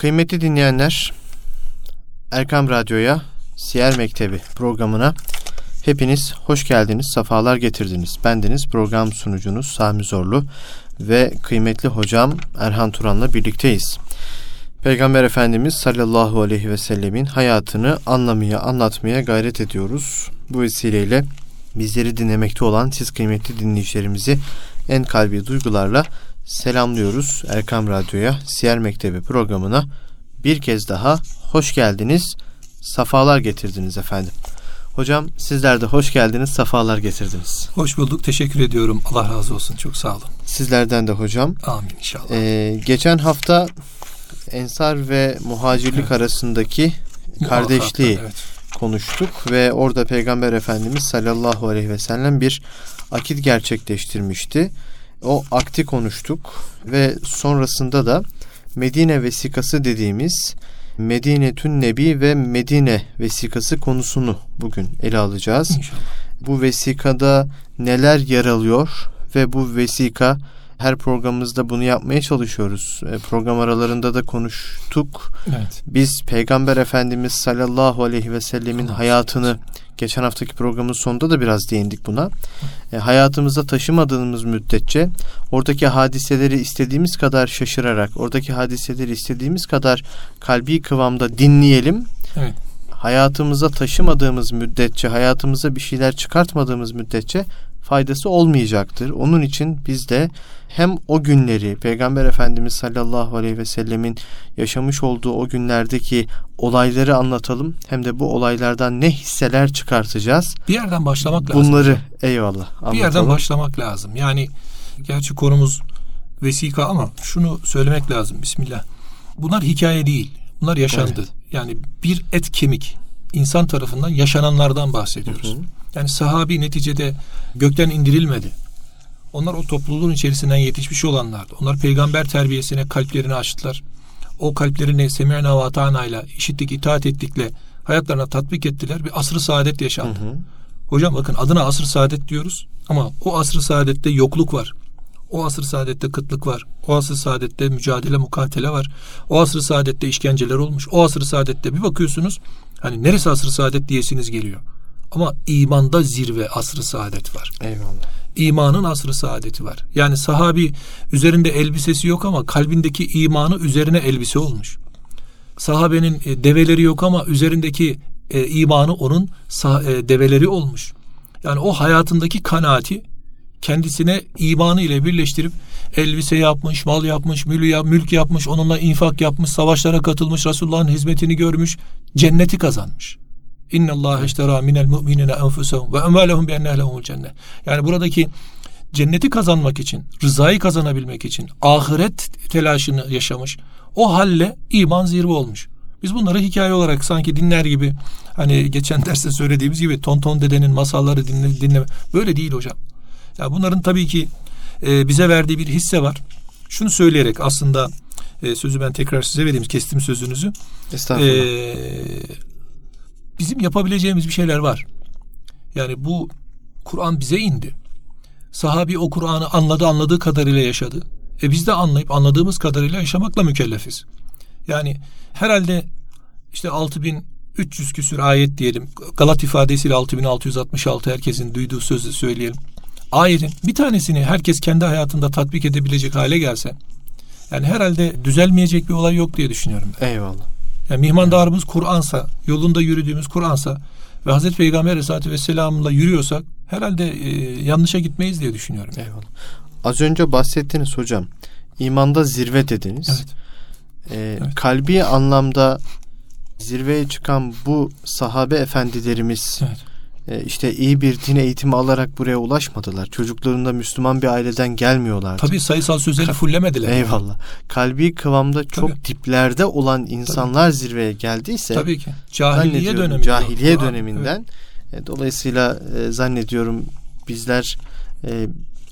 Kıymetli dinleyenler, Erkam Radyo'ya, Siyer Mektebi programına hepiniz hoş geldiniz, sefalar getirdiniz. Bendeniz program sunucunuz Sami Zorlu ve kıymetli hocam Erhan Turan'la birlikteyiz. Peygamber Efendimiz sallallahu aleyhi ve sellemin hayatını anlamaya, anlatmaya gayret ediyoruz. Bu vesileyle bizleri dinlemekte olan siz kıymetli dinleyicilerimizi en kalbi duygularla selamlıyoruz. Erkam Radyo'ya, Siyer Mektebi programına bir kez daha hoş geldiniz, safalar getirdiniz efendim. Hocam sizler de hoş geldiniz, safalar getirdiniz. Hoş bulduk, teşekkür ediyorum. Allah razı olsun, çok sağ olun. Sizlerden de hocam. Amin inşallah. Ee, geçen hafta Ensar ve muhacirlik evet. arasındaki kardeşliği evet. konuştuk ve orada Peygamber Efendimiz sallallahu aleyhi ve sellem bir akit gerçekleştirmişti. O akti konuştuk ve sonrasında da Medine vesikası dediğimiz Medine Tün Nebi ve Medine vesikası konusunu bugün ele alacağız. İnşallah. Bu vesikada neler yer alıyor ve bu vesika her programımızda bunu yapmaya çalışıyoruz. E, program aralarında da konuştuk. Evet. Biz Peygamber Efendimiz sallallahu aleyhi ve sellemin hayatını. Geçen haftaki programın sonunda da biraz değindik buna. E, hayatımıza taşımadığımız müddetçe oradaki hadiseleri istediğimiz kadar şaşırarak, oradaki hadiseleri istediğimiz kadar kalbi kıvamda dinleyelim. Evet hayatımıza taşımadığımız müddetçe, hayatımıza bir şeyler çıkartmadığımız müddetçe faydası olmayacaktır. Onun için biz de hem o günleri Peygamber Efendimiz sallallahu aleyhi ve sellemin yaşamış olduğu o günlerdeki olayları anlatalım hem de bu olaylardan ne hisseler çıkartacağız. Bir yerden başlamak lazım. Bunları eyvallah anlatalım. Bir yerden başlamak lazım. Yani gerçi konumuz vesika ama şunu söylemek lazım. Bismillah. Bunlar hikaye değil. Bunlar yaşandı. Evet. Yani bir et kemik insan tarafından yaşananlardan bahsediyoruz. Hı hı. Yani sahabi neticede gökten indirilmedi. Onlar o topluluğun içerisinden yetişmiş olanlardı. Onlar peygamber terbiyesine kalplerini açtılar. O kalplerini semirna ve atana ile işittik, itaat ettikle hayatlarına tatbik ettiler. Bir asr-ı saadet yaşandı. Hı hı. Hocam bakın adına asr-ı saadet diyoruz ama o asr-ı saadette yokluk var. O asr-ı saadette kıtlık var. O asr-ı saadette mücadele, mukatele var. O asr-ı saadette işkenceler olmuş. O asr-ı saadette bir bakıyorsunuz hani neresi asr-ı saadet diyesiniz geliyor. Ama imanda zirve asr-ı saadet var. Eyvallah imanın asrı saadeti var. Yani sahabi üzerinde elbisesi yok ama kalbindeki imanı üzerine elbise olmuş. Sahabenin e, develeri yok ama üzerindeki e, imanı onun e, develeri olmuş. Yani o hayatındaki kanaati kendisine imanı ile birleştirip elbise yapmış, mal yapmış, mülk, mülk yapmış, onunla infak yapmış, savaşlara katılmış, Resulullah'ın hizmetini görmüş, cenneti kazanmış. İnna Allah iştera minel mu'minine enfusahum ve emalehum bi enne cennet. Yani buradaki cenneti kazanmak için, rızayı kazanabilmek için ahiret telaşını yaşamış. O halle iman zirve olmuş. Biz bunları hikaye olarak sanki dinler gibi hani geçen derste söylediğimiz gibi Tonton dedenin masalları dinle, dinleme böyle değil hocam. Ya bunların tabii ki e, bize verdiği bir hisse var. Şunu söyleyerek aslında e, sözü ben tekrar size vereyim kestim sözünüzü. Estağfurullah. E, bizim yapabileceğimiz bir şeyler var. Yani bu Kur'an bize indi. Sahabi o Kur'an'ı anladı, anladığı kadarıyla yaşadı. E biz de anlayıp anladığımız kadarıyla yaşamakla mükellefiz. Yani herhalde işte 6300 küsür ayet diyelim. Galat ifadesiyle 6666 herkesin duyduğu sözü söyleyelim. Ayetin bir tanesini herkes kendi hayatında tatbik edebilecek hale gelse yani herhalde düzelmeyecek bir olay yok diye düşünüyorum. Ben. Eyvallah. Yani mihmandarımız Kur'ansa, yolunda yürüdüğümüz Kur'ansa ve Hazreti Peygamber Aleyhisselatü Vesselam'la yürüyorsak herhalde e, yanlışa gitmeyiz diye düşünüyorum. Eyvallah. Az önce bahsettiniz hocam. İmanda zirve dediniz. Evet. Ee, evet. Kalbi anlamda zirveye çıkan bu sahabe efendilerimiz evet işte iyi bir din eğitimi alarak buraya ulaşmadılar. Çocuklarında Müslüman bir aileden gelmiyorlar. Tabii sayısal sözleri fullemediler. Eyvallah. Kalbi kıvamda çok Tabii. diplerde olan insanlar Tabii. zirveye geldiyse Tabii ki. Cahiliye dönemi. Cahiliye döneminden evet. dolayısıyla e, zannediyorum bizler e,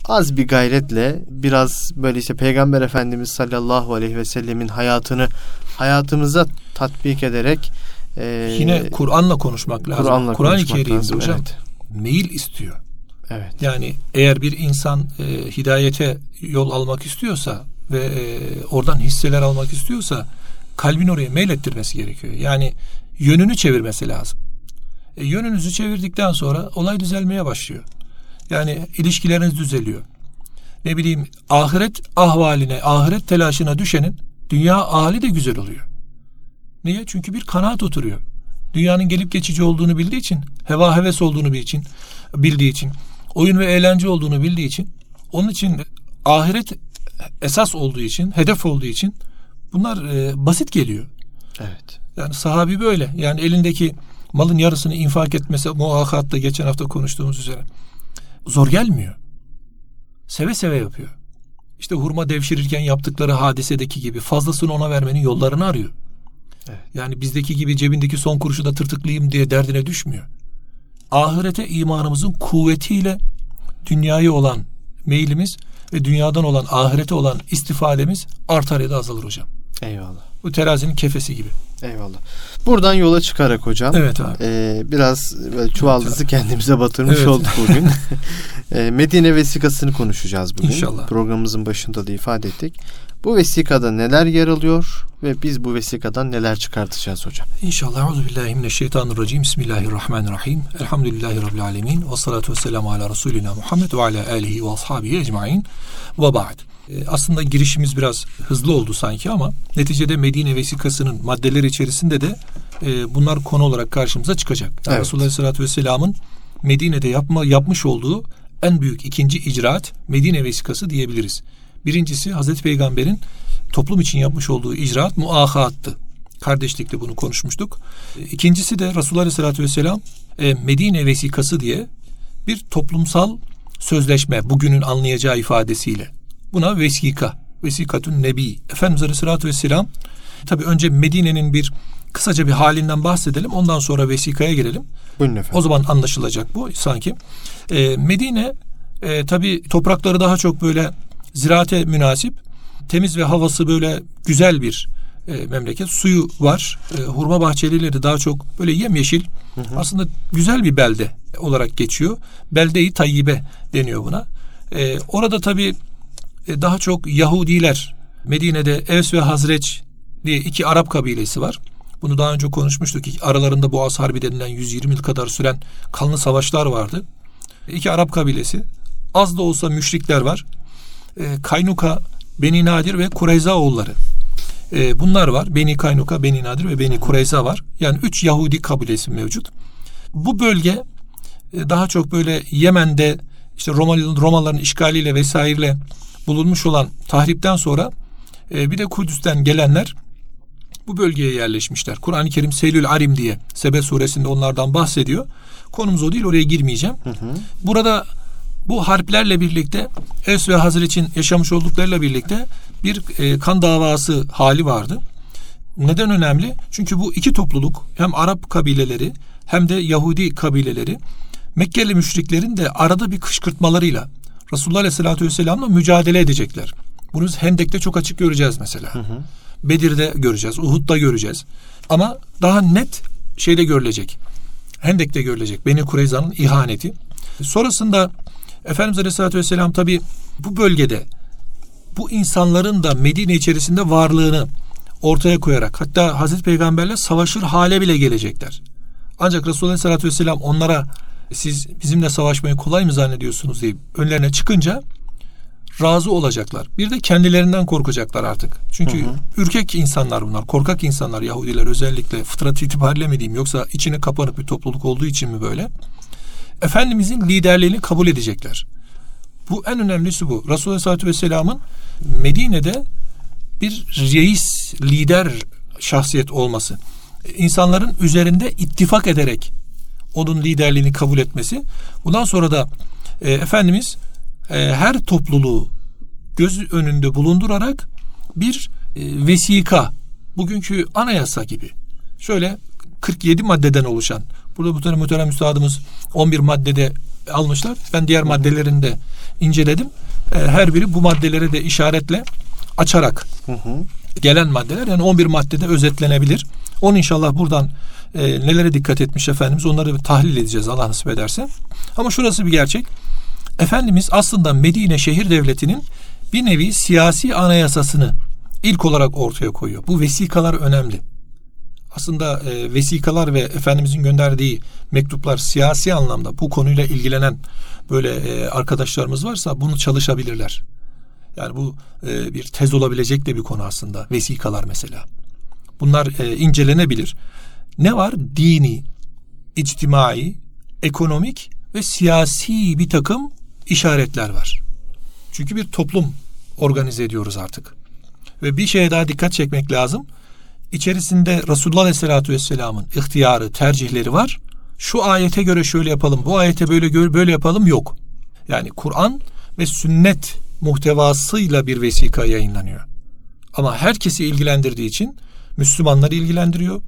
az bir gayretle biraz böyle işte Peygamber Efendimiz sallallahu aleyhi ve sellemin hayatını hayatımıza tatbik ederek ee, Yine Kur'an'la konuşmak lazım. Kur'an'la Kur'an-ı Kerim'de hocam evet. meyil istiyor. Evet. Yani eğer bir insan e, hidayete yol almak istiyorsa ve e, oradan hisseler almak istiyorsa kalbin oraya meylettirmesi gerekiyor. Yani yönünü çevirmesi lazım. E, yönünüzü çevirdikten sonra olay düzelmeye başlıyor. Yani ilişkileriniz düzeliyor. Ne bileyim ahiret ahvaline, ahiret telaşına düşenin dünya hali de güzel oluyor. Niye? Çünkü bir kanaat oturuyor. Dünyanın gelip geçici olduğunu bildiği için, heva heves olduğunu bildiği için, bildiği için, oyun ve eğlence olduğunu bildiği için, onun için ahiret esas olduğu için, hedef olduğu için bunlar e, basit geliyor. Evet. Yani sahabi böyle. Yani elindeki malın yarısını infak etmesi muakatta geçen hafta konuştuğumuz üzere zor gelmiyor. Seve seve yapıyor. İşte hurma devşirirken yaptıkları hadisedeki gibi fazlasını ona vermenin yollarını arıyor. Yani bizdeki gibi cebindeki son kuruşu da tırtıklayayım diye derdine düşmüyor. Ahirete imanımızın kuvvetiyle dünyaya olan meylimiz ve dünyadan olan ahirete olan istifademiz artar ya da azalır hocam. Eyvallah. Bu terazinin kefesi gibi. Eyvallah. Buradan yola çıkarak hocam. Evet abi. E, biraz böyle çuvaldızı evet, kendimize batırmış evet. olduk bugün. e, Medine vesikasını konuşacağız bugün. İnşallah. Programımızın başında da ifade ettik. Bu vesikada neler yer alıyor ve biz bu vesikadan neler çıkartacağız hocam? İnşallah. Euzubillahimineşşeytanirracim. Bismillahirrahmanirrahim. Elhamdülillahi Rabbil alemin. Ve salatu vesselamu ala Resulina Muhammed ve ala alihi ve ashabihi ecmain. Ve ba'd. E, aslında girişimiz biraz hızlı oldu sanki ama neticede Medine vesikasının maddeleri içerisinde de e, bunlar konu olarak karşımıza çıkacak. Yani evet. Resulullah Aleyhisselatü Vesselam'ın Medine'de yapma, yapmış olduğu en büyük ikinci icraat Medine vesikası diyebiliriz. Birincisi Hazreti Peygamber'in toplum için yapmış olduğu icraat muahattı. Kardeşlikte bunu konuşmuştuk. İkincisi de Resulullah Aleyhisselatü Vesselam e, Medine vesikası diye bir toplumsal sözleşme bugünün anlayacağı ifadesiyle Buna vesika, vesikatun nebi. Efendimiz Aleyhisselatü Vesselam tabi önce Medine'nin bir kısaca bir halinden bahsedelim. Ondan sonra vesikaya gelelim. Buyurun efendim. O zaman anlaşılacak bu sanki. E, Medine e, tabi toprakları daha çok böyle ziraate münasip. Temiz ve havası böyle güzel bir e, memleket. Suyu var. E, hurma bahçelileri daha çok böyle yemyeşil. Hı hı. Aslında güzel bir belde olarak geçiyor. Belde-i Tayyibe deniyor buna. E, orada tabi e, daha çok Yahudiler Medine'de Evs ve Hazreç diye iki Arap kabilesi var. Bunu daha önce konuşmuştuk. Aralarında Boğaz Harbi denilen 120 yıl kadar süren kanlı savaşlar vardı. İki Arap kabilesi. Az da olsa müşrikler var. E, Kaynuka, Beni Nadir ve Kureyza oğulları. E, bunlar var. Beni Kaynuka, Beni Nadir ve Beni Kureyza var. Yani üç Yahudi kabilesi mevcut. Bu bölge daha çok böyle Yemen'de işte Romalı, Romalıların işgaliyle vesaireyle bulunmuş olan tahripten sonra e, bir de Kudüs'ten gelenler bu bölgeye yerleşmişler. Kur'an-ı Kerim Seylül Arim diye Sebe suresinde onlardan bahsediyor. Konumuz o değil oraya girmeyeceğim. Hı hı. Burada bu harplerle birlikte Es ve Hazır için yaşamış olduklarıyla birlikte bir e, kan davası hali vardı. Neden önemli? Çünkü bu iki topluluk hem Arap kabileleri hem de Yahudi kabileleri Mekkeli müşriklerin de arada bir kışkırtmalarıyla Resulullah Aleyhisselatü Vesselam'la mücadele edecekler. Bunu Hendek'te çok açık göreceğiz mesela. Hı hı. Bedir'de göreceğiz, Uhud'da göreceğiz. Ama daha net şeyde görülecek. Hendek'te görülecek. Beni Kureyza'nın ihaneti. Sonrasında Efendimiz Aleyhisselatü Vesselam tabi bu bölgede bu insanların da Medine içerisinde varlığını ortaya koyarak hatta Hazreti Peygamberle savaşır hale bile gelecekler. Ancak Resulullah Aleyhisselatü Vesselam onlara siz bizimle savaşmayı kolay mı zannediyorsunuz diye önlerine çıkınca razı olacaklar. Bir de kendilerinden korkacaklar artık. Çünkü hı hı. ürkek insanlar bunlar. Korkak insanlar Yahudiler özellikle fıtrat itibariyle mi diyeyim yoksa içine kapanık bir topluluk olduğu için mi böyle? Efendimizin liderliğini kabul edecekler. Bu en önemlisi bu. Resulullah Aleyhisselatü Vesselam'ın Medine'de bir reis, lider şahsiyet olması. İnsanların üzerinde ittifak ederek onun liderliğini kabul etmesi. Bundan sonra da e, Efendimiz e, her topluluğu göz önünde bulundurarak bir e, vesika, bugünkü anayasa gibi şöyle 47 maddeden oluşan burada bu tane muhterem üstadımız 11 maddede almışlar. Ben diğer maddelerini de inceledim. E, her biri bu maddelere de işaretle açarak hı hı. gelen maddeler yani 11 maddede özetlenebilir. Onu inşallah buradan e, nelere dikkat etmiş Efendimiz onları bir tahlil edeceğiz Allah nasip ederse. Ama şurası bir gerçek. Efendimiz aslında Medine şehir devletinin bir nevi siyasi anayasasını ilk olarak ortaya koyuyor. Bu vesikalar önemli. Aslında e, vesikalar ve Efendimizin gönderdiği mektuplar siyasi anlamda bu konuyla ilgilenen böyle e, arkadaşlarımız varsa bunu çalışabilirler. Yani bu e, bir tez olabilecek de bir konu aslında. Vesikalar mesela. Bunlar e, incelenebilir. Ne var? Dini, içtimai, ekonomik ve siyasi bir takım işaretler var. Çünkü bir toplum organize ediyoruz artık. Ve bir şeye daha dikkat çekmek lazım. İçerisinde Resulullah Aleyhisselatü Vesselam'ın ihtiyarı, tercihleri var. Şu ayete göre şöyle yapalım, bu ayete böyle böyle yapalım yok. Yani Kur'an ve sünnet muhtevasıyla bir vesika yayınlanıyor. Ama herkesi ilgilendirdiği için Müslümanları ilgilendiriyor.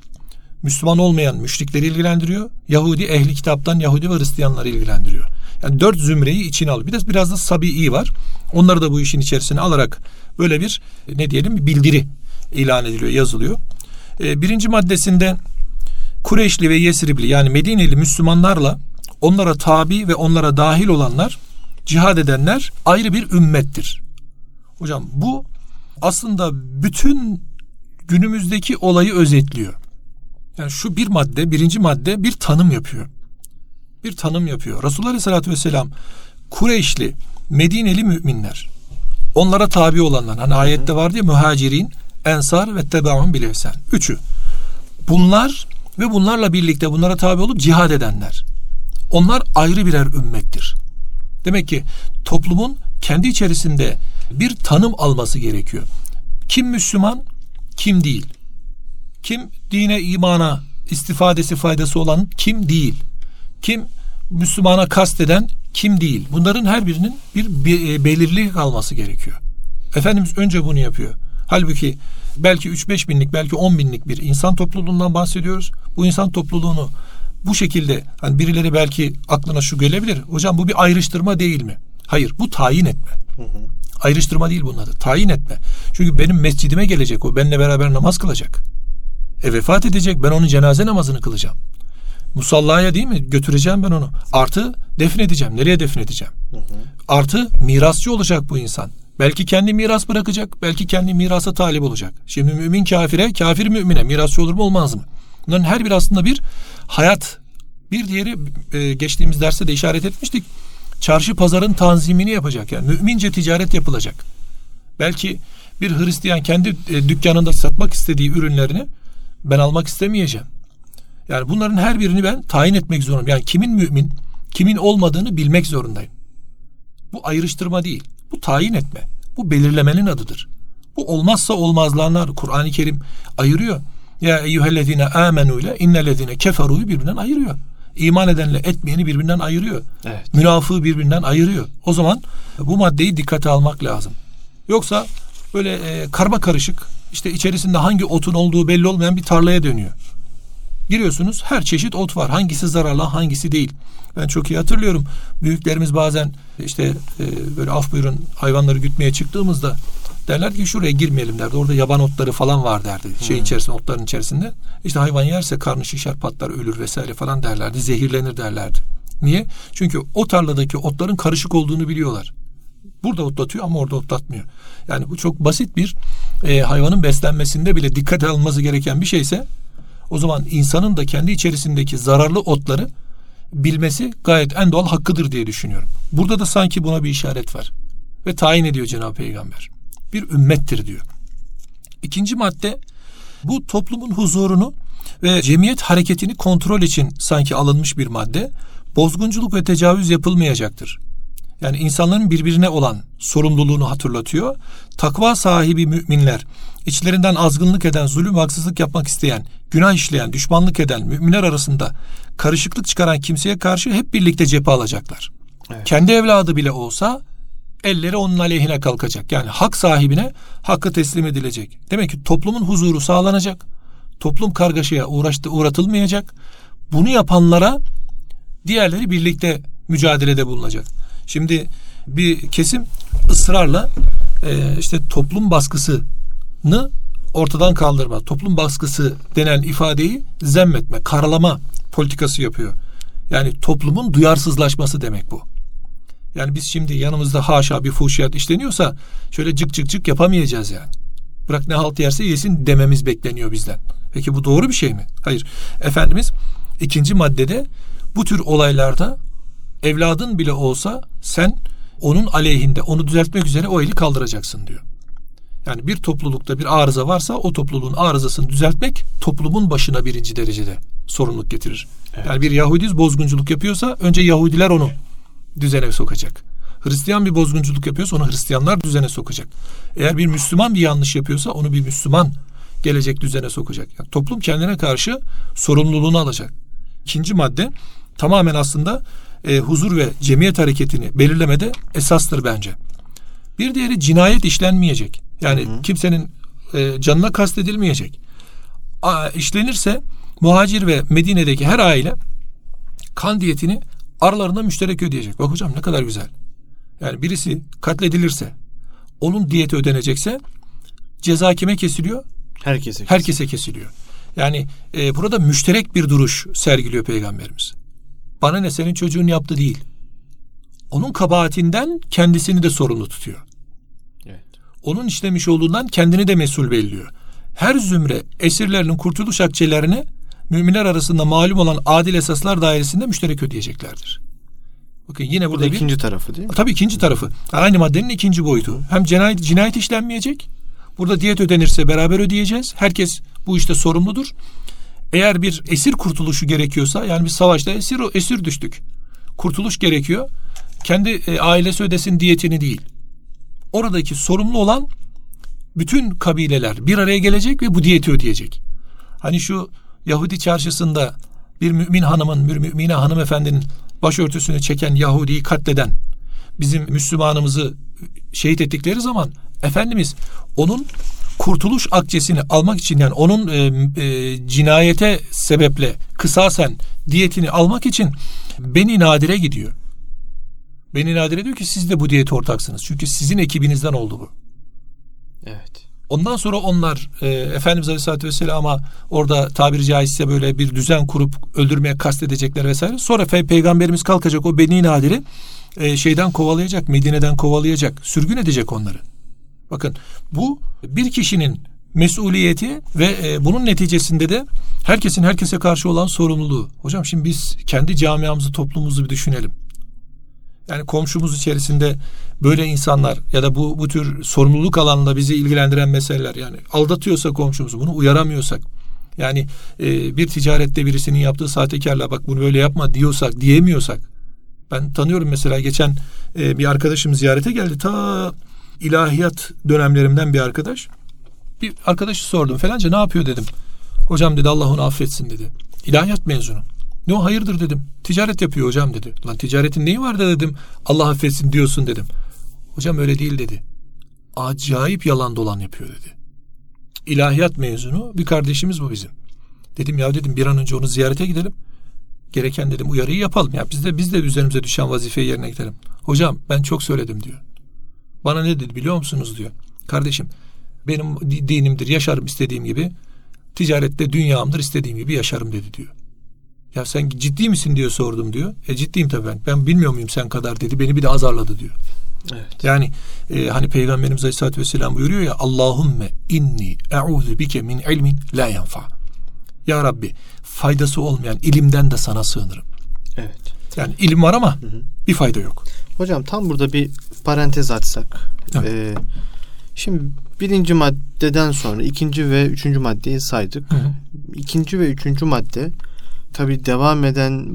Müslüman olmayan müşrikleri ilgilendiriyor. Yahudi ehli kitaptan Yahudi ve Hristiyanları ilgilendiriyor. Yani dört zümreyi içine alıyor. Bir de biraz da Sabi'i var. Onları da bu işin içerisine alarak böyle bir ne diyelim bildiri ilan ediliyor, yazılıyor. Ee, birinci maddesinde Kureyşli ve Yesribli yani Medineli Müslümanlarla onlara tabi ve onlara dahil olanlar cihad edenler ayrı bir ümmettir. Hocam bu aslında bütün günümüzdeki olayı özetliyor. Yani şu bir madde, birinci madde bir tanım yapıyor. Bir tanım yapıyor. Resulullah Aleyhisselatü Vesselam Kureyşli, Medineli müminler. Onlara tabi olanlar. Hani ayette vardı ya muhacirin, ensar ve tebaun bilevsen. Üçü. Bunlar ve bunlarla birlikte bunlara tabi olup cihad edenler. Onlar ayrı birer ümmettir. Demek ki toplumun kendi içerisinde bir tanım alması gerekiyor. Kim Müslüman, kim değil. Kim dine, imana istifadesi faydası olan kim değil. Kim Müslümana kasteden kim değil. Bunların her birinin bir e, belirlilik alması gerekiyor. Efendimiz önce bunu yapıyor. Halbuki belki 3-5 binlik belki 10 binlik bir insan topluluğundan bahsediyoruz. Bu insan topluluğunu bu şekilde hani birileri belki aklına şu gelebilir. Hocam bu bir ayrıştırma değil mi? Hayır bu tayin etme. Hı hı. Ayrıştırma değil bunun adı. Tayin etme. Çünkü benim mescidime gelecek o. Benimle beraber namaz kılacak. E vefat edecek. Ben onun cenaze namazını kılacağım. Musallaya değil mi? Götüreceğim ben onu. Artı defnedeceğim. Nereye defnedeceğim? Hı hı. Artı mirasçı olacak bu insan. Belki kendi miras bırakacak. Belki kendi mirasa talip olacak. Şimdi mümin kafire, kafir mümine mirasçı olur mu olmaz mı? Bunların her bir aslında bir hayat. Bir diğeri e, geçtiğimiz derste de işaret etmiştik. Çarşı pazarın tanzimini yapacak. Yani mümince ticaret yapılacak. Belki bir Hristiyan kendi e, dükkanında satmak istediği ürünlerini ben almak istemeyeceğim. Yani bunların her birini ben tayin etmek zorundayım. Yani kimin mümin, kimin olmadığını bilmek zorundayım. Bu ayrıştırma değil. Bu tayin etme. Bu belirlemenin adıdır. Bu olmazsa olmazlarlar Kur'an-ı Kerim ayırıyor. Ya eyyühellezine amenu ile innellezine keferu'yu birbirinden ayırıyor. İman edenle etmeyeni birbirinden ayırıyor. Evet. Münafığı birbirinden ayırıyor. O zaman bu maddeyi dikkate almak lazım. Yoksa böyle e, karma karışık işte içerisinde hangi otun olduğu belli olmayan bir tarlaya dönüyor. Giriyorsunuz her çeşit ot var. Hangisi zararlı hangisi değil. Ben çok iyi hatırlıyorum. Büyüklerimiz bazen işte e, böyle af buyurun hayvanları gütmeye çıktığımızda derler ki şuraya girmeyelim derdi. Orada yaban otları falan var derdi. Şey hmm. içerisinde otların içerisinde. İşte hayvan yerse karnı şişer patlar ölür vesaire falan derlerdi. Zehirlenir derlerdi. Niye? Çünkü o tarladaki otların karışık olduğunu biliyorlar. Burada otlatıyor ama orada otlatmıyor. Yani bu çok basit bir e, hayvanın beslenmesinde bile dikkat alınması gereken bir şeyse o zaman insanın da kendi içerisindeki zararlı otları bilmesi gayet en doğal hakkıdır diye düşünüyorum. Burada da sanki buna bir işaret var. Ve tayin ediyor Cenab-ı Peygamber. Bir ümmettir diyor. İkinci madde bu toplumun huzurunu ve cemiyet hareketini kontrol için sanki alınmış bir madde. Bozgunculuk ve tecavüz yapılmayacaktır. Yani insanların birbirine olan sorumluluğunu hatırlatıyor. Takva sahibi müminler, içlerinden azgınlık eden, zulüm haksızlık yapmak isteyen, günah işleyen, düşmanlık eden müminler arasında karışıklık çıkaran kimseye karşı hep birlikte cephe alacaklar. Evet. Kendi evladı bile olsa elleri onun aleyhine kalkacak. Yani hak sahibine hakkı teslim edilecek. Demek ki toplumun huzuru sağlanacak. Toplum kargaşaya uğraştı, uğratılmayacak. Bunu yapanlara diğerleri birlikte mücadelede bulunacak. Şimdi bir kesim ısrarla e, işte toplum baskısını ortadan kaldırma, toplum baskısı denen ifadeyi zemmetme, karalama politikası yapıyor. Yani toplumun duyarsızlaşması demek bu. Yani biz şimdi yanımızda haşa bir fuhşiyat işleniyorsa şöyle cık cık cık yapamayacağız yani. Bırak ne halt yerse yesin dememiz bekleniyor bizden. Peki bu doğru bir şey mi? Hayır. Efendimiz ikinci maddede bu tür olaylarda evladın bile olsa sen onun aleyhinde onu düzeltmek üzere o eli kaldıracaksın diyor. Yani bir toplulukta bir arıza varsa o topluluğun arızasını düzeltmek toplumun başına birinci derecede sorumluluk getirir. Evet. Yani bir Yahudi bozgunculuk yapıyorsa önce Yahudiler onu düzene sokacak. Hristiyan bir bozgunculuk yapıyorsa onu Hristiyanlar düzene sokacak. Eğer bir Müslüman bir yanlış yapıyorsa onu bir Müslüman gelecek düzene sokacak. Yani toplum kendine karşı sorumluluğunu alacak. İkinci madde tamamen aslında e, huzur ve cemiyet hareketini belirlemede esastır bence. Bir diğeri cinayet işlenmeyecek. Yani hı hı. kimsenin e, canına kastedilmeyecek. A, işlenirse muhacir ve Medine'deki her aile kan diyetini aralarında müşterek ödeyecek. Bak hocam ne kadar güzel. Yani birisi katledilirse onun diyeti ödenecekse ceza kime kesiliyor? Herkese. Herkese kesiliyor. Yani e, burada müşterek bir duruş sergiliyor peygamberimiz. Bana ne senin çocuğun yaptı değil. Onun kabahatinden kendisini de sorumlu tutuyor. Evet. Onun işlemiş olduğundan kendini de mesul belliyor. Her zümre esirlerinin kurtuluş akçelerini müminler arasında malum olan adil esaslar dairesinde müşterek ödeyeceklerdir. Bakın yine burada, burada ikinci tarafı değil mi? Tabii ikinci tarafı. Aynı maddenin ikinci boyutu. Hem cinayet, cinayet işlenmeyecek. Burada diyet ödenirse beraber ödeyeceğiz. Herkes bu işte sorumludur. Eğer bir esir kurtuluşu gerekiyorsa yani bir savaşta esir esir düştük. Kurtuluş gerekiyor. Kendi e, ailesi ödesin diyetini değil. Oradaki sorumlu olan bütün kabileler bir araya gelecek ve bu diyeti ödeyecek. Hani şu Yahudi çarşısında bir mümin hanımın, bir mümine hanımefendinin başörtüsünü çeken Yahudi'yi katleden bizim Müslümanımızı şehit ettikleri zaman Efendimiz onun kurtuluş akçesini almak için yani onun e, e, cinayete sebeple kısasen diyetini almak için Beni Nadir'e gidiyor. Beni Nadir'e diyor ki siz de bu diyete ortaksınız. Çünkü sizin ekibinizden oldu bu. Evet. Ondan sonra onlar e, Efendimiz Aleyhisselatü Vesselam'a orada tabiri caizse böyle bir düzen kurup öldürmeye kastedecekler vesaire. Sonra Fe, Peygamberimiz kalkacak o Beni Nadir'i e, şeyden kovalayacak, Medine'den kovalayacak, sürgün edecek onları. Bakın bu bir kişinin mesuliyeti ve e, bunun neticesinde de herkesin herkese karşı olan sorumluluğu. Hocam şimdi biz kendi camiamızı, toplumumuzu bir düşünelim. Yani komşumuz içerisinde böyle insanlar ya da bu bu tür sorumluluk alanında bizi ilgilendiren meseleler yani aldatıyorsa komşumuzu bunu uyaramıyorsak yani e, bir ticarette birisinin yaptığı sahtekarla bak bunu böyle yapma diyorsak diyemiyorsak ben tanıyorum mesela geçen e, bir arkadaşım ziyarete geldi ta ilahiyat dönemlerimden bir arkadaş bir arkadaşı sordum falanca ne yapıyor dedim hocam dedi Allah onu affetsin dedi ilahiyat mezunu ne o hayırdır dedim. Ticaret yapıyor hocam dedi. Lan ticaretin neyi var dedim. Allah affetsin diyorsun dedim. Hocam öyle değil dedi. Acayip yalan dolan yapıyor dedi. İlahiyat mezunu bir kardeşimiz bu bizim. Dedim ya dedim bir an önce onu ziyarete gidelim. Gereken dedim uyarıyı yapalım. Ya biz de biz de üzerimize düşen vazifeyi yerine getirelim. Hocam ben çok söyledim diyor. Bana ne dedi biliyor musunuz diyor. Kardeşim benim dinimdir yaşarım istediğim gibi. Ticarette dünyamdır istediğim gibi yaşarım dedi diyor. Ya sen ciddi misin diyor sordum diyor. E ciddiyim tabii ben. Ben bilmiyor muyum sen kadar dedi. Beni bir de azarladı diyor. Evet. Yani e, hani Peygamberimiz Aleyhisselatü Vesselam buyuruyor ya Allahümme inni e'udhu bike min ilmin la yanfa. Ya Rabbi faydası olmayan ilimden de sana sığınırım. Evet. Yani ilim var ama hı hı. bir fayda yok. Hocam tam burada bir parantez açsak. Evet. Ee, şimdi birinci maddeden sonra ikinci ve üçüncü maddeyi saydık. Hı hı. İkinci ve üçüncü madde tabi devam eden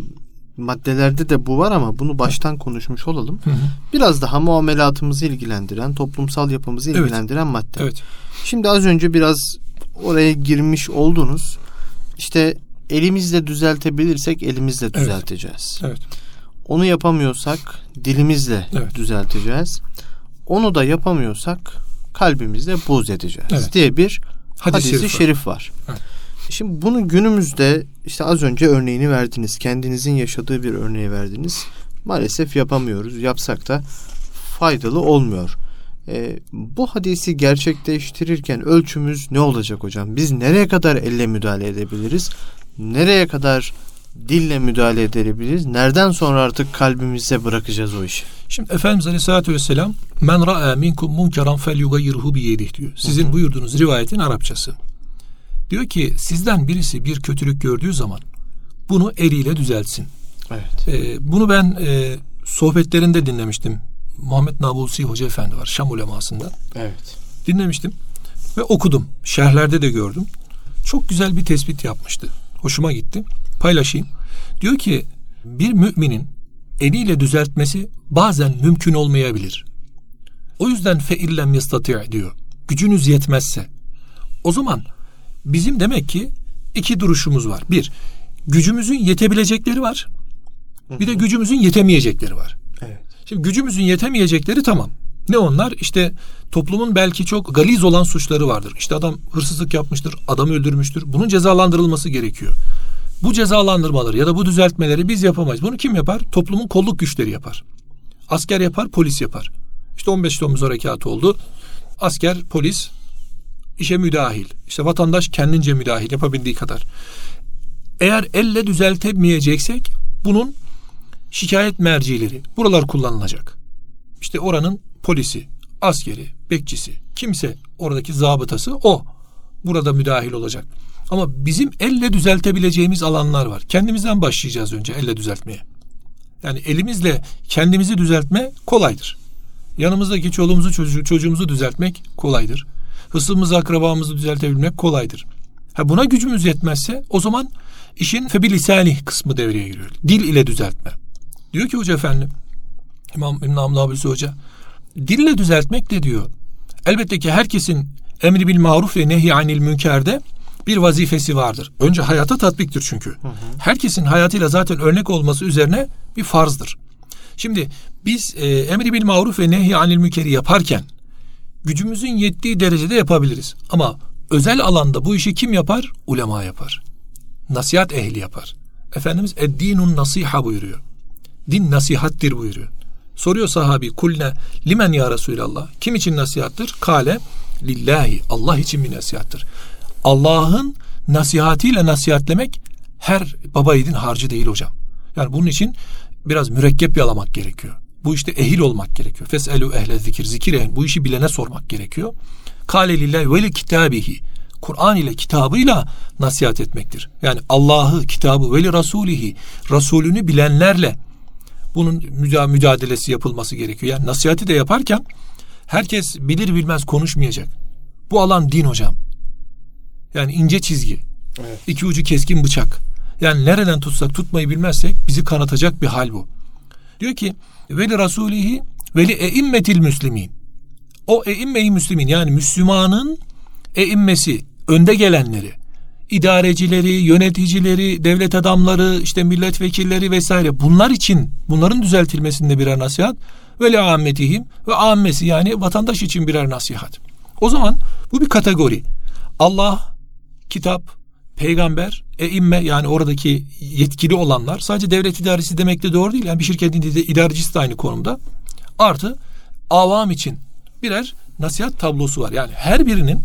maddelerde de bu var ama bunu baştan konuşmuş olalım. Hı hı. Biraz daha muamelatımızı ilgilendiren, toplumsal yapımızı ilgilendiren evet. madde. Evet. Şimdi az önce biraz oraya girmiş oldunuz. İşte elimizle düzeltebilirsek elimizle düzelteceğiz. Evet. evet. Onu yapamıyorsak dilimizle evet. düzelteceğiz. Onu da yapamıyorsak kalbimizle buz edeceğiz evet. diye bir hadisi, hadisi şerif, şerif var. Evet. Şimdi bunu günümüzde işte az önce örneğini verdiniz. Kendinizin yaşadığı bir örneği verdiniz. Maalesef yapamıyoruz. Yapsak da faydalı olmuyor. E, bu hadisi gerçekleştirirken ölçümüz ne olacak hocam? Biz nereye kadar elle müdahale edebiliriz? Nereye kadar dille müdahale edebiliriz? Nereden sonra artık kalbimize bırakacağız o işi? Şimdi Efendimiz Aleyhisselatü Vesselam men ra'a minkum munkeran fel yugayyirhu biyedih diyor. Sizin hı hı. buyurduğunuz rivayetin Arapçası. Diyor ki sizden birisi bir kötülük gördüğü zaman bunu eliyle düzeltsin. Evet. Ee, bunu ben e, sohbetlerinde dinlemiştim. Muhammed Nabulsi Hoca Efendi var Şam ulemasında. Evet. Dinlemiştim ve okudum. Şerhlerde de gördüm. Çok güzel bir tespit yapmıştı. Hoşuma gitti. Paylaşayım. Diyor ki bir müminin eliyle düzeltmesi bazen mümkün olmayabilir. O yüzden fe illem yastati' diyor. Gücünüz yetmezse. O zaman bizim demek ki iki duruşumuz var. Bir, gücümüzün yetebilecekleri var. Bir de gücümüzün yetemeyecekleri var. Evet. Şimdi gücümüzün yetemeyecekleri tamam. Ne onlar? İşte toplumun belki çok galiz olan suçları vardır. İşte adam hırsızlık yapmıştır, adam öldürmüştür. Bunun cezalandırılması gerekiyor. Bu cezalandırmaları ya da bu düzeltmeleri biz yapamayız. Bunu kim yapar? Toplumun kolluk güçleri yapar. Asker yapar, polis yapar. İşte 15 Temmuz harekatı oldu. Asker, polis işe müdahil. İşte vatandaş kendince müdahil yapabildiği kadar. Eğer elle düzeltemeyeceksek bunun şikayet mercileri buralar kullanılacak. İşte oranın polisi, askeri, bekçisi, kimse oradaki zabıtası o burada müdahil olacak. Ama bizim elle düzeltebileceğimiz alanlar var. Kendimizden başlayacağız önce elle düzeltmeye. Yani elimizle kendimizi düzeltme kolaydır. Yanımızdaki çoluğumuzu çocuğumuzu düzeltmek kolaydır. Hısımızı akrabamızı düzeltebilmek kolaydır. Ha buna gücümüz yetmezse o zaman işin febilisani kısmı devreye giriyor. Dil ile düzeltme. Diyor ki hoca efendim İmam İbn Hamdi Hoca dille düzeltmek de diyor. Elbette ki herkesin emri bil maruf ve nehi anil münkerde bir vazifesi vardır. Önce hayata tatbiktir çünkü. Hı hı. Herkesin hayatıyla zaten örnek olması üzerine bir farzdır. Şimdi biz e, emri bil maruf ve nehi anil münkeri yaparken gücümüzün yettiği derecede yapabiliriz. Ama özel alanda bu işi kim yapar? Ulema yapar. Nasihat ehli yapar. Efendimiz eddinun nasiha buyuruyor. Din nasihattir buyuruyor. Soruyor sahabi kulne limen ya Resulallah. Kim için nasihattır? Kale lillahi. Allah için bir nasihattır. Allah'ın nasihatiyle nasihatlemek her baba yiğidin harcı değil hocam. Yani bunun için biraz mürekkep yalamak gerekiyor. Bu işte ehil olmak gerekiyor. Feselu ehle zikir. Zikir ehli. Bu işi bilene sormak gerekiyor. Kale lillahi ve kitabihi. Kur'an ile kitabıyla nasihat etmektir. Yani Allah'ı, kitabı ve rasulihi, Resulünü bilenlerle bunun mücadelesi yapılması gerekiyor. Yani nasihati de yaparken herkes bilir bilmez konuşmayacak. Bu alan din hocam. Yani ince çizgi. Evet. İki ucu keskin bıçak. Yani nereden tutsak tutmayı bilmezsek bizi kanatacak bir hal bu. Diyor ki veli rasulihi veli eimmetil müslimin. O eimme-i müslimin yani Müslümanın eimmesi, önde gelenleri, idarecileri, yöneticileri, devlet adamları, işte milletvekilleri vesaire bunlar için bunların düzeltilmesinde birer nasihat ve le ve ammesi yani vatandaş için birer nasihat. O zaman bu bir kategori. Allah, kitap, peygamber, eimme yani oradaki yetkili olanlar sadece devlet idaresi demek de doğru değil. Yani bir şirketin de idarecisi de aynı konumda. Artı avam için birer nasihat tablosu var. Yani her birinin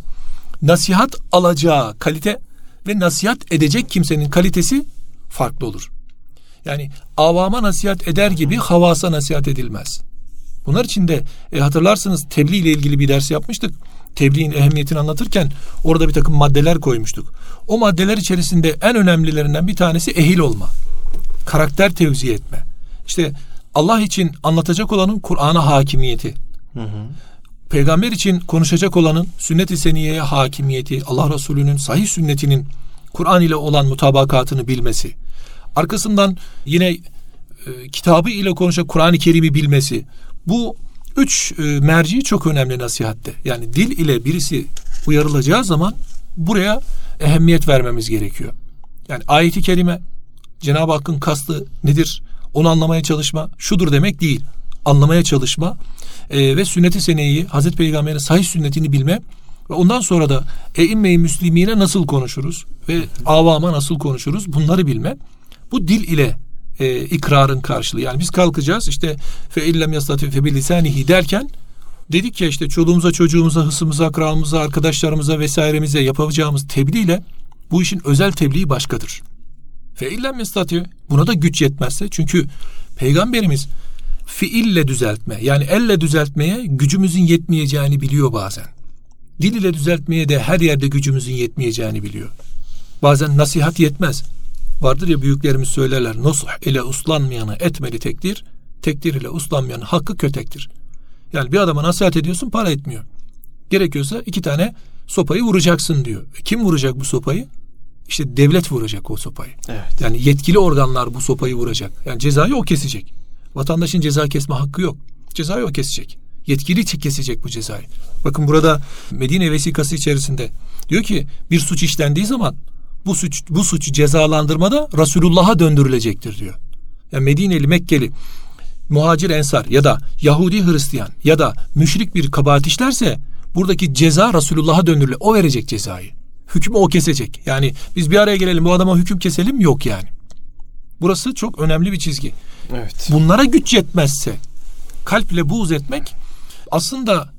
nasihat alacağı kalite ve nasihat edecek kimsenin kalitesi farklı olur. Yani avama nasihat eder gibi havasa nasihat edilmez. Bunlar için de e, hatırlarsınız tebliğ ile ilgili bir ders yapmıştık. Tebliğin ehemmiyetini anlatırken orada bir takım maddeler koymuştuk. O maddeler içerisinde en önemlilerinden bir tanesi ehil olma. Karakter tevzi etme. İşte Allah için anlatacak olanın Kur'an'a hakimiyeti. Hı hı. Peygamber için konuşacak olanın sünnet-i seniyeye hakimiyeti, Allah Resulü'nün sahih sünnetinin Kur'an ile olan mutabakatını bilmesi. Arkasından yine e, kitabı ile konuşacak Kur'an-ı Kerim'i bilmesi. Bu üç e, merci çok önemli nasihatte. Yani dil ile birisi uyarılacağı zaman buraya ehemmiyet vermemiz gerekiyor. Yani ayeti kerime Cenab-ı Hakk'ın kastı nedir? Onu anlamaya çalışma şudur demek değil. Anlamaya çalışma e, ve sünneti seneyi Hazreti Peygamber'in sahih sünnetini bilme ve ondan sonra da eimme-i müslimine nasıl konuşuruz ve avama nasıl konuşuruz bunları bilme. Bu dil ile e, ikrarın karşılığı. Yani biz kalkacağız işte fe illem yastati fe bilisanihi derken dedik ya işte çoluğumuza, çocuğumuza, hısımıza, akrabamıza, arkadaşlarımıza vesairemize yapacağımız tebliğ ile bu işin özel tebliği başkadır. Fe illem yestati'u. Buna da güç yetmezse çünkü peygamberimiz fiille düzeltme yani elle düzeltmeye gücümüzün yetmeyeceğini biliyor bazen. Dil ile düzeltmeye de her yerde gücümüzün yetmeyeceğini biliyor. Bazen nasihat yetmez. Vardır ya büyüklerimiz söylerler. Nusuh ile uslanmayanı etmeli tekdir. Tekdir ile uslanmayanın hakkı kötektir. Yani bir adama nasihat ediyorsun para etmiyor. Gerekiyorsa iki tane sopayı vuracaksın diyor. E kim vuracak bu sopayı? İşte devlet vuracak o sopayı. Evet. Yani yetkili organlar bu sopayı vuracak. Yani cezayı o kesecek. Vatandaşın ceza kesme hakkı yok. Cezayı o kesecek. Yetkili kesecek bu cezayı. Bakın burada Medine vesikası içerisinde diyor ki bir suç işlendiği zaman bu suç bu suçu cezalandırmada Resulullah'a döndürülecektir diyor. Yani Medineli, Mekkeli, muhacir ensar ya da Yahudi Hristiyan ya da müşrik bir kabahat işlerse buradaki ceza Resulullah'a döndürüle. O verecek cezayı. Hükmü o kesecek. Yani biz bir araya gelelim bu adama hüküm keselim yok yani. Burası çok önemli bir çizgi. Evet. Bunlara güç yetmezse kalple buğz etmek aslında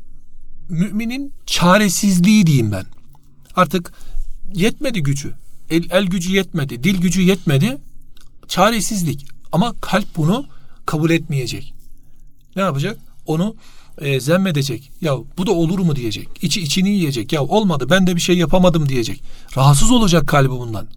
müminin çaresizliği diyeyim ben. Artık yetmedi gücü. El, el gücü yetmedi, dil gücü yetmedi. Çaresizlik. Ama kalp bunu kabul etmeyecek. Ne yapacak? Onu e, zemmedecek. Ya bu da olur mu diyecek. İçi içini yiyecek. Ya olmadı ben de bir şey yapamadım diyecek. Rahatsız olacak kalbi bundan.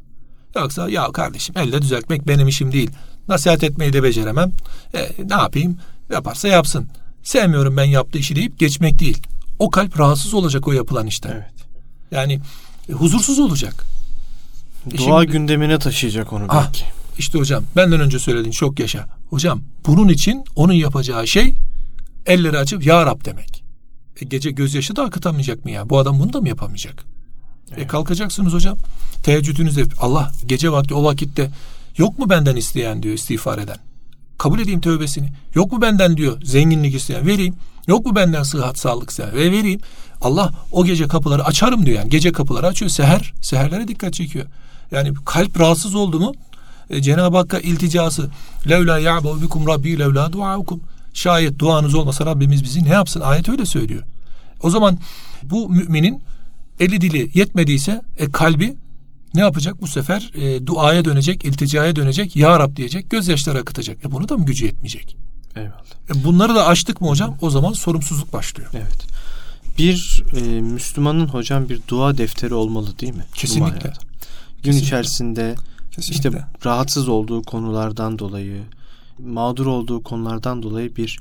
Yoksa ya kardeşim elde düzeltmek benim işim değil. Nasihat etmeyi de beceremem. E, ne yapayım? Yaparsa yapsın. Sevmiyorum ben yaptığı işi deyip geçmek değil. O kalp rahatsız olacak o yapılan işte. Evet. Yani e, huzursuz olacak. E Dua şimdi, gündemine taşıyacak onu ah, belki. İşte hocam benden önce söylediğin çok yaşa. Hocam bunun için onun yapacağı şey elleri açıp Ya Rab demek. E, gece gözyaşı da akıtamayacak mı ya? Bu adam bunu da mı yapamayacak? Evet. E kalkacaksınız hocam. Teheccüdünüzde Allah gece vakti o vakitte yok mu benden isteyen diyor istiğfar eden. Kabul edeyim tövbesini. Yok mu benden diyor zenginlik isteyen vereyim. Yok mu benden sıhhat sağlık isteyen ve vereyim. Allah o gece kapıları açarım diyor yani. Gece kapıları açıyor. Seher, seherlere dikkat çekiyor. Yani kalp rahatsız oldu mu e, Cenab-ı Hakk'a ilticası levla ya'bu bikum rabbi levla duaukum şayet duanız olmasa Rabbimiz bizi ne yapsın? Ayet öyle söylüyor. O zaman bu müminin eli dili yetmediyse e, kalbi ne yapacak? Bu sefer e, duaya dönecek, ilticaya dönecek, Ya Rab diyecek, gözyaşları akıtacak. E bunu da mı gücü yetmeyecek? Eyvallah. E bunları da açtık mı hocam? O zaman sorumsuzluk başlıyor. Evet. Bir e, Müslümanın hocam bir dua defteri olmalı değil mi? Kesinlikle. Gün Kesinlikle. içerisinde Kesinlikle. işte rahatsız olduğu konulardan dolayı, mağdur olduğu konulardan dolayı bir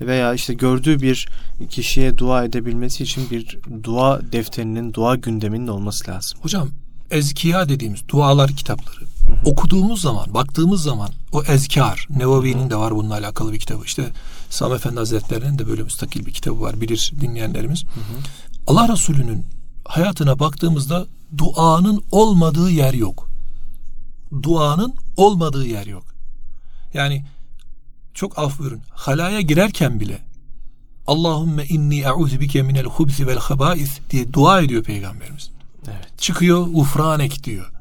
veya işte gördüğü bir kişiye dua edebilmesi için bir dua defterinin, dua gündeminin olması lazım. Hocam ezkiya dediğimiz dualar kitapları hı hı. okuduğumuz zaman, baktığımız zaman o ezkar, Nevavi'nin de var bununla alakalı bir kitabı. İşte Sami Efendi Hazretleri'nin de böyle müstakil bir kitabı var bilir dinleyenlerimiz. Hı hı. Allah Resulü'nün hayatına baktığımızda duanın olmadığı yer yok. Duanın olmadığı yer yok. Yani çok af buyurun. Halaya girerken bile Allahümme inni e'udhu bike minel hubsi vel habais diye dua ediyor peygamberimiz. Evet. Çıkıyor ufranek diyor.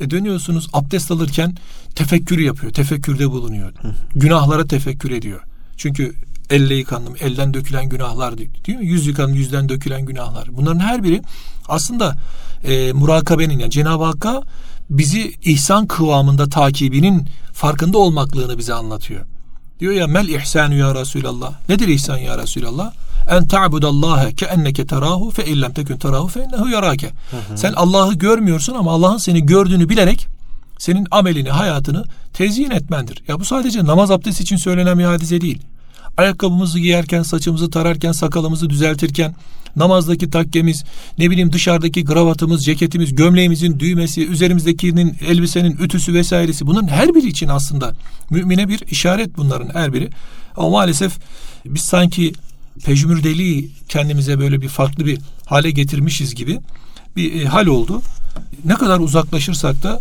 E dönüyorsunuz abdest alırken tefekkür yapıyor. Tefekkürde bulunuyor. Hı. Günahlara tefekkür ediyor. Çünkü elle yıkandım, elden dökülen günahlar değil mi? Yüz yıkandım, yüzden dökülen günahlar. Bunların her biri aslında e, murakabenin yani Cenab-ı Hakk'a bizi ihsan kıvamında takibinin farkında olmaklığını bize anlatıyor. Diyor ya mel ihsanu ya Resulallah. Nedir ihsan ya Resulallah? En ta'budallaha ke enneke terahu fe illem tekun terahu fe innehu yarake. Sen Allah'ı görmüyorsun ama Allah'ın seni gördüğünü bilerek senin amelini, hayatını tezyin etmendir. Ya bu sadece namaz abdest için söylenen bir hadise değil. Ayakkabımızı giyerken, saçımızı tararken, sakalımızı düzeltirken, namazdaki takkemiz, ne bileyim dışarıdaki gravatımız, ceketimiz, gömleğimizin düğmesi, üzerimizdekinin elbisenin ütüsü vesairesi bunun her biri için aslında mümine bir işaret bunların her biri. Ama maalesef biz sanki pejmürdeliği kendimize böyle bir farklı bir hale getirmişiz gibi bir e, hal oldu. Ne kadar uzaklaşırsak da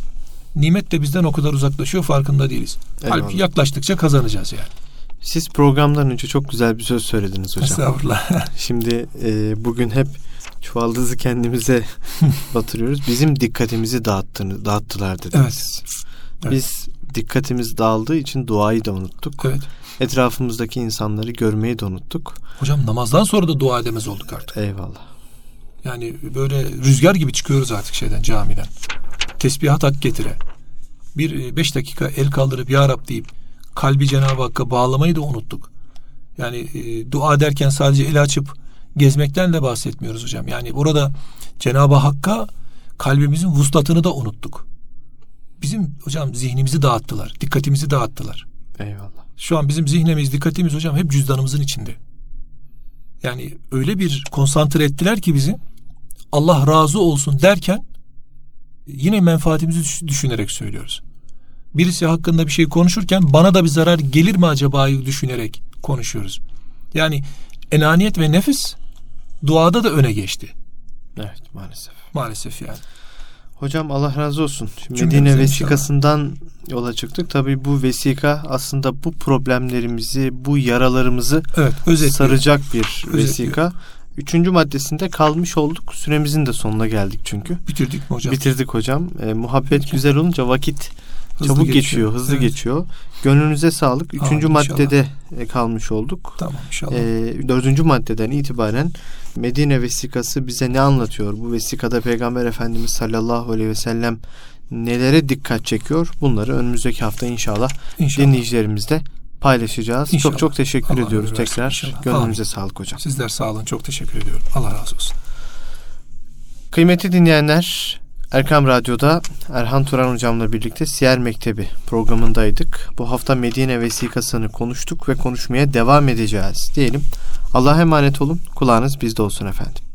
nimet de bizden o kadar uzaklaşıyor farkında değiliz. Eyvallah. Halbuki yaklaştıkça kazanacağız yani. Siz programdan önce çok güzel bir söz söylediniz hocam. Estağfurullah. Şimdi e, bugün hep çuvaldızı kendimize batırıyoruz. Bizim dikkatimizi dağıttığını, dağıttılar dediniz. Evet. evet. Biz dikkatimiz dağıldığı için duayı da unuttuk. Evet. Etrafımızdaki insanları görmeyi de unuttuk. Hocam namazdan sonra da dua edemez olduk artık. Eyvallah. Yani böyle rüzgar gibi çıkıyoruz artık şeyden camiden. Tesbihat hak getire. bir e, beş dakika el kaldırıp Ya Rab deyip kalbi Cenab-ı Hakk'a bağlamayı da unuttuk. Yani e, dua derken sadece el açıp gezmekten de bahsetmiyoruz hocam. Yani burada Cenab-ı Hakk'a kalbimizin vuslatını da unuttuk. Bizim hocam zihnimizi dağıttılar, dikkatimizi dağıttılar. Eyvallah. Şu an bizim zihnimiz, dikkatimiz hocam hep cüzdanımızın içinde. Yani öyle bir konsantre ettiler ki bizi Allah razı olsun derken yine menfaatimizi düşünerek söylüyoruz. Birisi hakkında bir şey konuşurken bana da bir zarar gelir mi acaba düşünerek konuşuyoruz. Yani enaniyet ve nefis duada da öne geçti. Evet maalesef. Maalesef yani. Hocam Allah razı olsun. Şimdi Medine vesikasından inşallah. yola çıktık. Tabii bu vesika aslında bu problemlerimizi, bu yaralarımızı evet, saracak bir özetliyor. vesika. Üçüncü maddesinde kalmış olduk. Süremizin de sonuna geldik çünkü. Bitirdik mi hocam? Bitirdik hocam. E, muhabbet Peki. güzel olunca vakit hızlı çabuk geçiyor, geçiyor hızlı evet. geçiyor. Gönlünüze sağlık. Üçüncü Aa, maddede kalmış olduk. Tamam inşallah. E, dördüncü maddeden itibaren Medine vesikası bize ne anlatıyor? Bu vesikada Peygamber Efendimiz sallallahu aleyhi ve sellem nelere dikkat çekiyor? Bunları önümüzdeki hafta inşallah, inşallah. dinleyicilerimizle paylaşacağız. İnşallah. Çok çok teşekkür Allah ediyoruz tekrar. İnşallah. Gönlünüze Allah. sağlık hocam. Sizler sağ olun. Çok teşekkür ediyorum. Allah razı olsun. Kıymetli dinleyenler, Erkam Radyo'da Erhan Turan hocamla birlikte Siyer Mektebi programındaydık. Bu hafta Medine vesikasını konuştuk ve konuşmaya devam edeceğiz diyelim. Allah'a emanet olun. Kulağınız bizde olsun efendim.